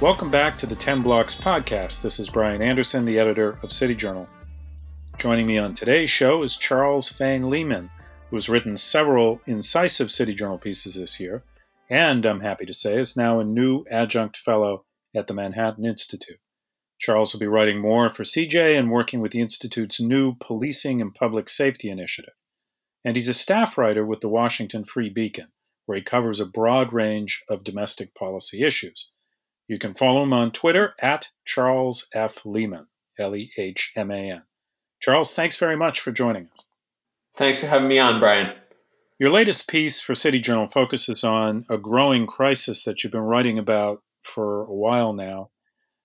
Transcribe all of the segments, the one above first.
Welcome back to the 10 Blocks podcast. This is Brian Anderson, the editor of City Journal. Joining me on today's show is Charles Fain Lehman, who has written several incisive City Journal pieces this year, and I'm happy to say is now a new adjunct fellow at the Manhattan Institute. Charles will be writing more for CJ and working with the Institute's new Policing and Public Safety Initiative. And he's a staff writer with the Washington Free Beacon, where he covers a broad range of domestic policy issues. You can follow him on Twitter at Charles F. Lehman, L E H M A N. Charles, thanks very much for joining us. Thanks for having me on, Brian. Your latest piece for City Journal focuses on a growing crisis that you've been writing about for a while now,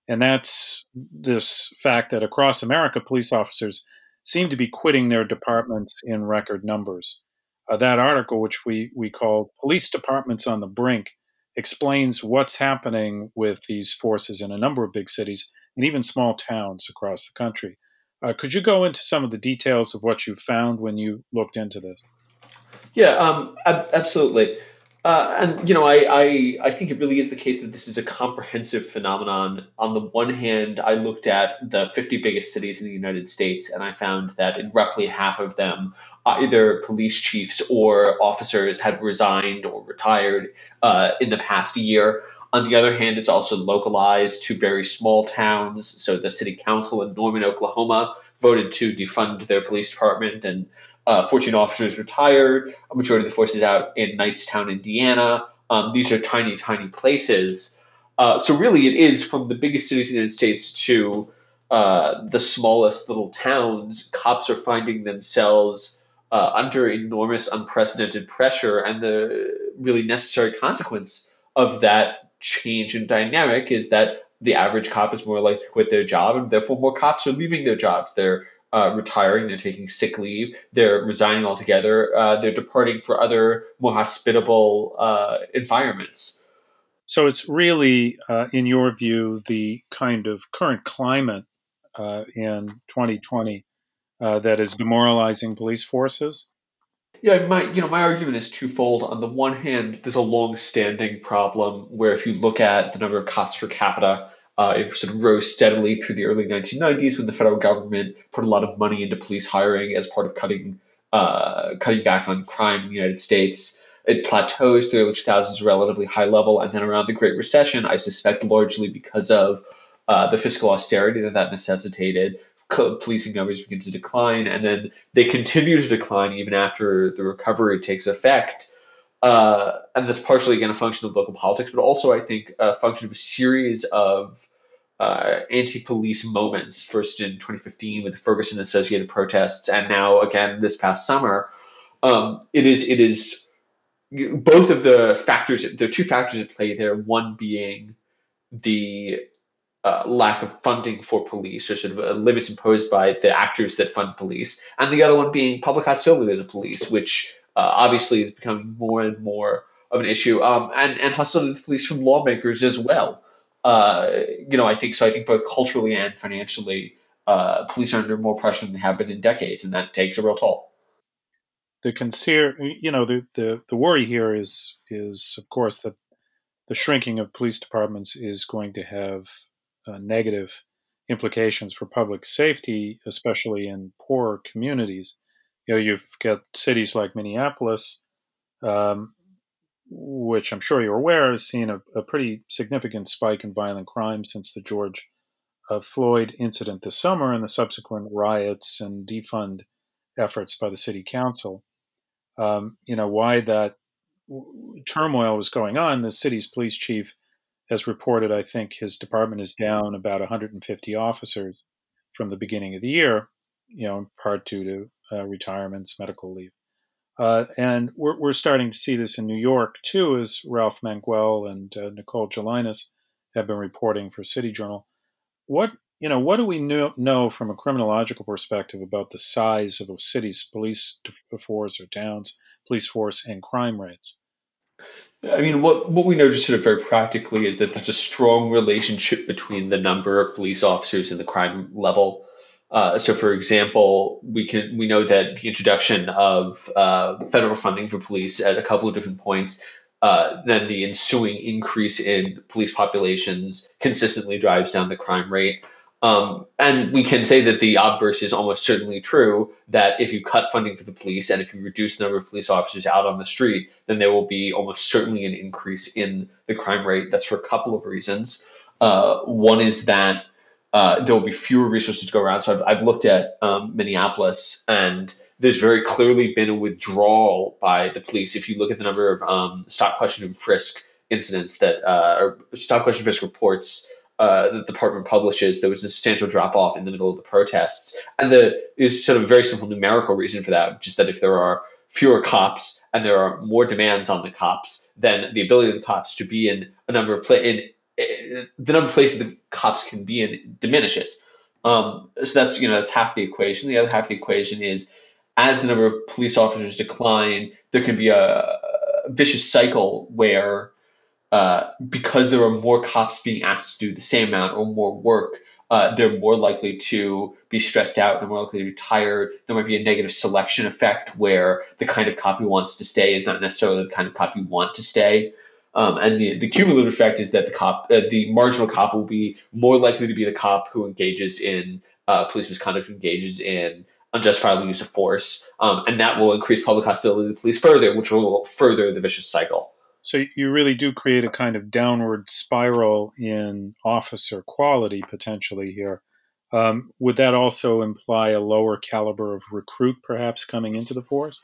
and that's this fact that across America, police officers seem to be quitting their departments in record numbers. Uh, that article, which we, we called Police Departments on the Brink, explains what's happening with these forces in a number of big cities and even small towns across the country. Uh, could you go into some of the details of what you found when you looked into this? Yeah, um, ab- absolutely. Uh, and you know, I, I I think it really is the case that this is a comprehensive phenomenon. On the one hand, I looked at the 50 biggest cities in the United States, and I found that in roughly half of them, either police chiefs or officers had resigned or retired uh, in the past year. On the other hand, it's also localized to very small towns. So the city council in Norman, Oklahoma, voted to defund their police department, and uh, 14 officers retired. A majority of the forces out in Knightstown, Indiana. Um, these are tiny, tiny places. Uh, so really, it is from the biggest cities in the United States to uh, the smallest little towns. Cops are finding themselves uh, under enormous, unprecedented pressure, and the really necessary consequence of that change in dynamic is that the average cop is more likely to quit their job, and therefore more cops are leaving their jobs. They're uh, retiring, they're taking sick leave, they're resigning altogether, uh, they're departing for other more hospitable uh, environments. So it's really, uh, in your view, the kind of current climate uh, in 2020 uh, that is demoralizing police forces? Yeah, my you know my argument is twofold. On the one hand, there's a long-standing problem where if you look at the number of cops per capita, uh, it sort of rose steadily through the early 1990s when the federal government put a lot of money into police hiring as part of cutting uh, cutting back on crime in the United States. It plateaus through the early 2000s, relatively high level, and then around the Great Recession, I suspect largely because of uh, the fiscal austerity that that necessitated, policing numbers begin to decline, and then they continue to decline even after the recovery takes effect. Uh, and that's partially again a function of local politics, but also I think a function of a series of uh, anti-police moments. First in 2015 with the Ferguson associated protests, and now again this past summer. Um, it is it is both of the factors. There are two factors at play there. One being the uh, lack of funding for police, or sort of limits imposed by the actors that fund police, and the other one being public hostility to the police, which uh, obviously is becoming more and more of an issue, um, and and hostility to the police from lawmakers as well. Uh, you know, I think so. I think both culturally and financially, uh, police are under more pressure than they have been in decades, and that takes a real toll. The consider, you know, the, the the worry here is is of course that the shrinking of police departments is going to have uh, negative implications for public safety, especially in poor communities. You know, you've got cities like Minneapolis, um, which I'm sure you're aware has seen a, a, pretty significant spike in violent crime since the George uh, Floyd incident this summer and the subsequent riots and defund efforts by the city council. Um, you know, why that turmoil was going on, the city's police chief has reported, I think his department is down about 150 officers from the beginning of the year, you know, in part due to uh, retirements, medical leave. Uh, and we're, we're starting to see this in New York too, as Ralph Mangual and uh, Nicole Gelinas have been reporting for City Journal. What you know, what do we know, know from a criminological perspective about the size of a city's police force or towns, police force, and crime rates? I mean, what what we know just sort of very practically is that there's a strong relationship between the number of police officers and the crime level. Uh, so, for example, we can we know that the introduction of uh, federal funding for police at a couple of different points uh, then the ensuing increase in police populations consistently drives down the crime rate. Um, and we can say that the obverse is almost certainly true that if you cut funding for the police and if you reduce the number of police officers out on the street, then there will be almost certainly an increase in the crime rate. That's for a couple of reasons. Uh, one is that uh, there will be fewer resources to go around. So I've, I've looked at um, Minneapolis, and there's very clearly been a withdrawal by the police. If you look at the number of um, stop, question, and frisk incidents that, uh, or stop, question, and frisk reports uh, that the department publishes, there was a substantial drop off in the middle of the protests. And the, there's sort of a very simple numerical reason for that, just that if there are fewer cops and there are more demands on the cops, then the ability of the cops to be in a number of pla- in, the number of places the cops can be in diminishes. Um, so that's you know that's half the equation. The other half of the equation is as the number of police officers decline, there can be a, a vicious cycle where uh, because there are more cops being asked to do the same amount or more work, uh, they're more likely to be stressed out. They're more likely to be tired. There might be a negative selection effect where the kind of cop who wants to stay is not necessarily the kind of cop you want to stay. Um, and the, the cumulative effect is that the cop, uh, the marginal cop, will be more likely to be the cop who engages in uh, police misconduct, engages in unjustifiable use of force, um, and that will increase public hostility to the police further, which will further the vicious cycle. So you really do create a kind of downward spiral in officer quality potentially here. Um, would that also imply a lower caliber of recruit perhaps coming into the force?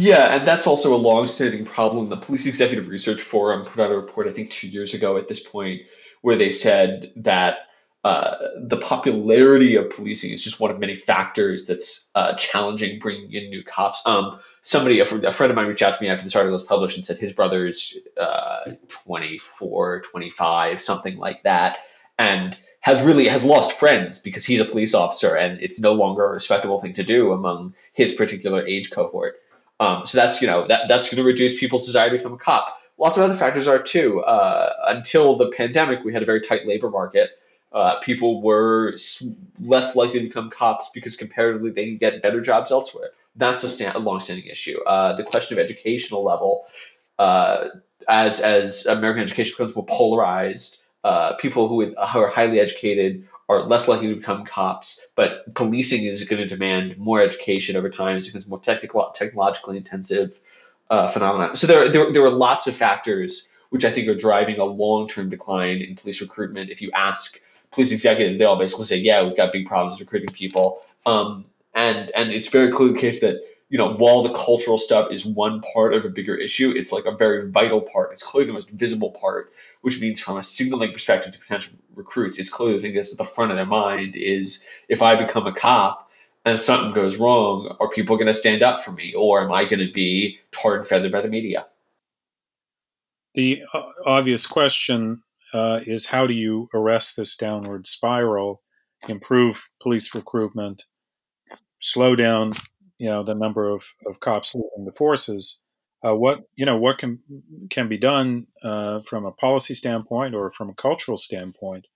Yeah, and that's also a long-standing problem. The Police Executive Research Forum put out a report, I think, two years ago at this point, where they said that uh, the popularity of policing is just one of many factors that's uh, challenging bringing in new cops. Um, somebody, a, a, friend of mine reached out to me after this article was published and said his brother's uh, 24, 25, something like that, and has really has lost friends because he's a police officer and it's no longer a respectable thing to do among his particular age cohort. Um, so that's you know that that's going to reduce people's desire to become a cop. Lots of other factors are too. Uh, until the pandemic, we had a very tight labor market uh, people were less likely to become cops because comparatively they can get better jobs elsewhere. That's a, stand, a long-standing issue. Uh, the question of educational level, uh, as as American education becomes more polarized, uh, people who, who are highly educated are less likely to become cops, but policing is going to demand more education over time becomes more technical, technologically intensive uh, phenomenon. So there, there, there are lots of factors which I think are driving a long-term decline in police recruitment. If you ask police executives, they all basically say, yeah, we've got big problems recruiting people. Um, and and it's very clearly the case that you know while the cultural stuff is one part of a bigger issue, it's like a very vital part. It's clearly the most visible part, which means from a signaling perspective to potential recruits, it's clearly the thing that's at the front of their mind is if I become a cop and something goes wrong, are people going to stand up for me, or am I going to be tarred and feathered by the media? The uh, obvious question uh, is how do you arrest this downward spiral, improve police recruitment, slow down, you know, the number of, of cops leaving the forces. Uh, what you know, what can can be done uh, from a policy standpoint or from a cultural standpoint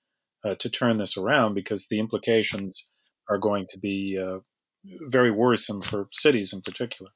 uh, to turn this around? Because the implications are going to be uh, very worrisome for cities in particular.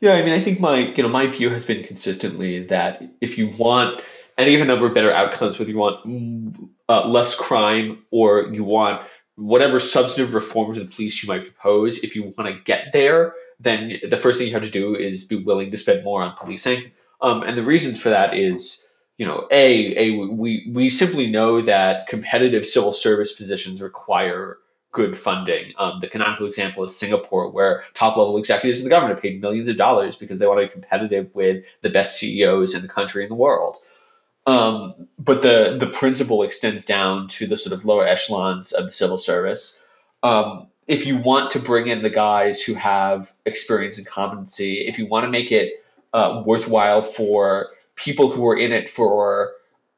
Yeah, I mean, I think my you know my view has been consistently that if you want any of a number of better outcomes, whether you want uh, less crime or you want whatever substantive reforms of the police you might propose, if you want to get there, then the first thing you have to do is be willing to spend more on policing. Um, and the reason for that is, you know, a, a we we simply know that competitive civil service positions require good funding. Um, the canonical example is Singapore, where top level executives in the government are paid millions of dollars because they want to be competitive with the best CEOs in the country and the world. Um, but the the principle extends down to the sort of lower echelons of the civil service. Um, if you want to bring in the guys who have experience and competency, if you want to make it uh, worthwhile for people who are in it for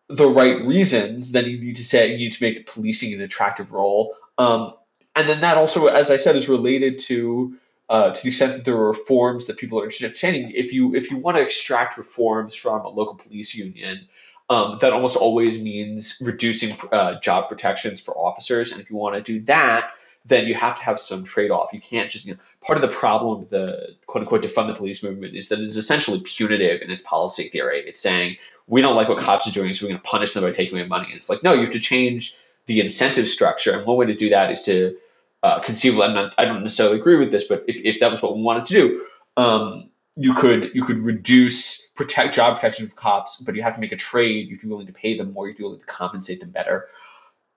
the right reasons, then you need to say you need to make policing an attractive role. Um, and then that also, as I said, is related to uh, to the extent that there are reforms that people are interested in obtaining. If you if you want to extract reforms from a local police union, um, that almost always means reducing uh, job protections for officers. And if you want to do that, then you have to have some trade off. You can't just, you know, part of the problem with the quote unquote defund the police movement is that it's essentially punitive in its policy theory. It's saying, we don't like what cops are doing, so we're going to punish them by taking away money. And it's like, no, you have to change the incentive structure. And one way to do that is to uh, conceivably, I'm not, I don't necessarily agree with this, but if, if that was what we wanted to do, um, you could you could reduce protect job protection for cops, but you have to make a trade. You have to be willing to pay them more. You have to be willing to compensate them better.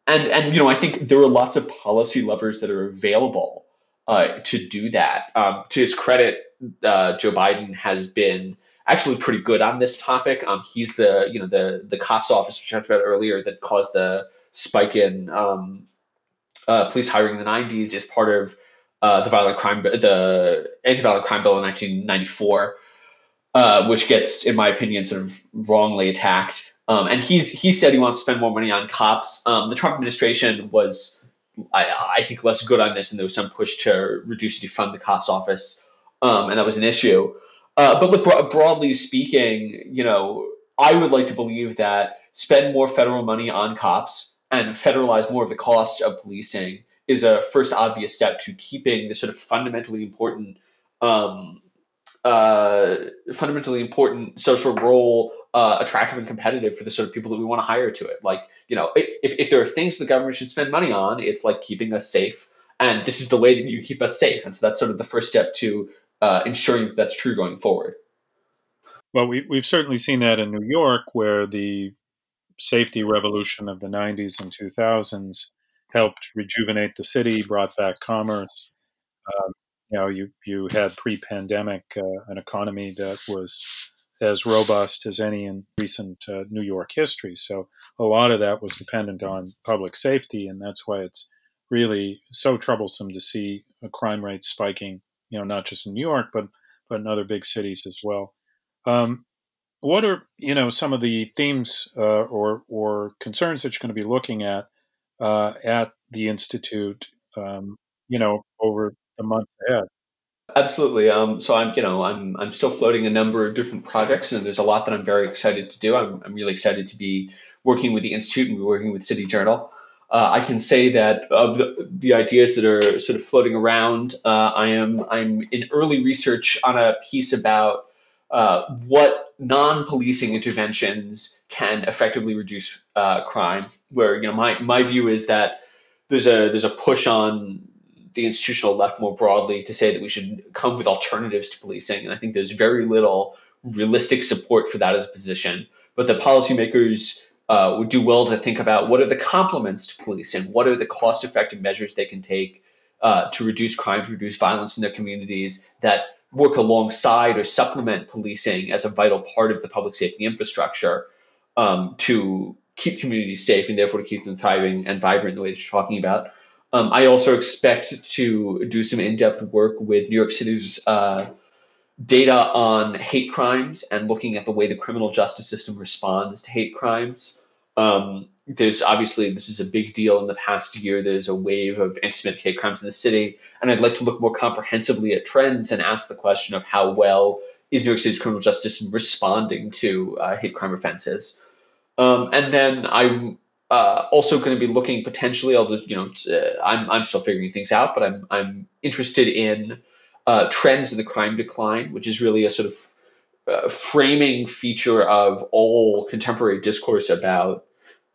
And and you know I think there are lots of policy levers that are available uh, to do that. Um, to his credit, uh, Joe Biden has been actually pretty good on this topic. Um, he's the you know the the cops office we talked about earlier that caused the spike in um, uh, police hiring in the 90s is part of uh, the violent crime, the anti-violent crime bill in 1994, uh, which gets, in my opinion, sort of wrongly attacked. Um, and he's he said he wants to spend more money on cops. Um, the Trump administration was, I, I, think, less good on this, and there was some push to reduce and defund the cops office, um, and that was an issue. Uh, but look, bro- broadly speaking, you know, I would like to believe that spend more federal money on cops and federalize more of the cost of policing is a first obvious step to keeping the sort of fundamentally important um, uh, fundamentally important social role uh, attractive and competitive for the sort of people that we want to hire to it. Like, you know, if, if there are things the government should spend money on, it's like keeping us safe. And this is the way that you keep us safe. And so that's sort of the first step to uh, ensuring that that's true going forward. Well, we, we've certainly seen that in New York, where the safety revolution of the 90s and 2000s helped rejuvenate the city, brought back commerce. Um, you know, you you had pre-pandemic uh, an economy that was as robust as any in recent uh, New York history. So a lot of that was dependent on public safety, and that's why it's really so troublesome to see a crime rate spiking. You know, not just in New York, but but in other big cities as well. Um, what are you know some of the themes uh, or or concerns that you're going to be looking at uh, at the institute? Um, you know, over the months ahead. Absolutely. Um, so I'm, you know, I'm I'm still floating a number of different projects, and there's a lot that I'm very excited to do. I'm, I'm really excited to be working with the institute and be working with City Journal. Uh, I can say that of the, the, ideas that are sort of floating around, uh, I am I'm in early research on a piece about uh, what non-policing interventions can effectively reduce uh, crime. Where you know my my view is that there's a there's a push on the institutional left more broadly to say that we should come with alternatives to policing, and I think there's very little realistic support for that as a position. But the policymakers uh, would do well to think about what are the complements to policing, and what are the cost-effective measures they can take uh, to reduce crime, to reduce violence in their communities that work alongside or supplement policing as a vital part of the public safety infrastructure um, to keep communities safe and therefore to keep them thriving and vibrant the way that you're talking about. Um, I also expect to do some in-depth work with New York City's uh, data on hate crimes and looking at the way the criminal justice system responds to hate crimes. Um, there's obviously this is a big deal in the past year. There's a wave of anti-Semitic hate crimes in the city, and I'd like to look more comprehensively at trends and ask the question of how well is New York City's criminal justice responding to uh, hate crime offenses. Um, and then I'm uh, also going to be looking potentially. I'll you know uh, I'm I'm still figuring things out, but I'm I'm interested in uh, trends in the crime decline, which is really a sort of uh, framing feature of all contemporary discourse about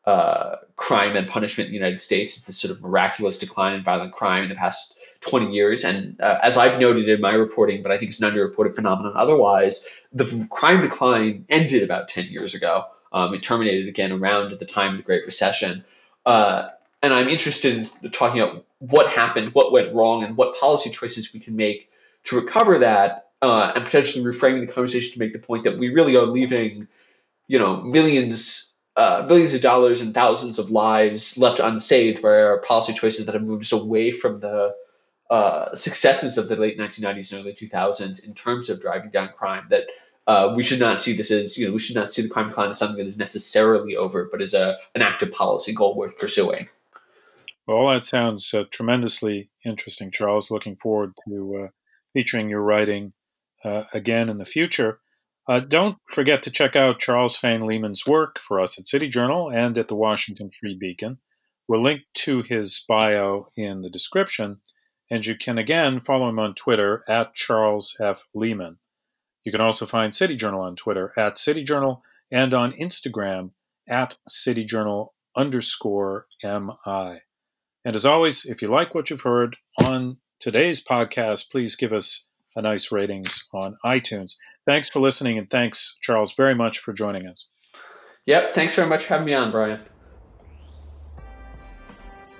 uh, crime and punishment in the United States. This sort of miraculous decline in violent crime in the past 20 years. And uh, as I've noted in my reporting, but I think it's an underreported phenomenon otherwise, the crime decline ended about 10 years ago. Um, it terminated again around the time of the Great Recession. Uh, and I'm interested in talking about what happened, what went wrong, and what policy choices we can make to recover that, uh, and potentially reframing the conversation to make the point that we really are leaving, you know, millions, uh, billions of dollars and thousands of lives left unsaved by our policy choices that have moved us away from the uh, successes of the late 1990s and early 2000s in terms of driving down crime. That uh, we should not see this as you know we should not see the crime decline as something that is necessarily over, but as a an active policy goal worth pursuing. Well, that sounds uh, tremendously interesting, Charles. Looking forward to uh, featuring your writing uh, again in the future. Uh, don't forget to check out Charles Fain Lehman's work for us at City Journal and at the Washington Free Beacon. We'll link to his bio in the description, and you can again follow him on Twitter at Charles F. Lehman. You can also find City Journal on Twitter at City Journal and on Instagram at City Journal underscore MI. And as always, if you like what you've heard on today's podcast, please give us a nice ratings on iTunes. Thanks for listening, and thanks, Charles, very much for joining us. Yep, thanks very much for having me on, Brian.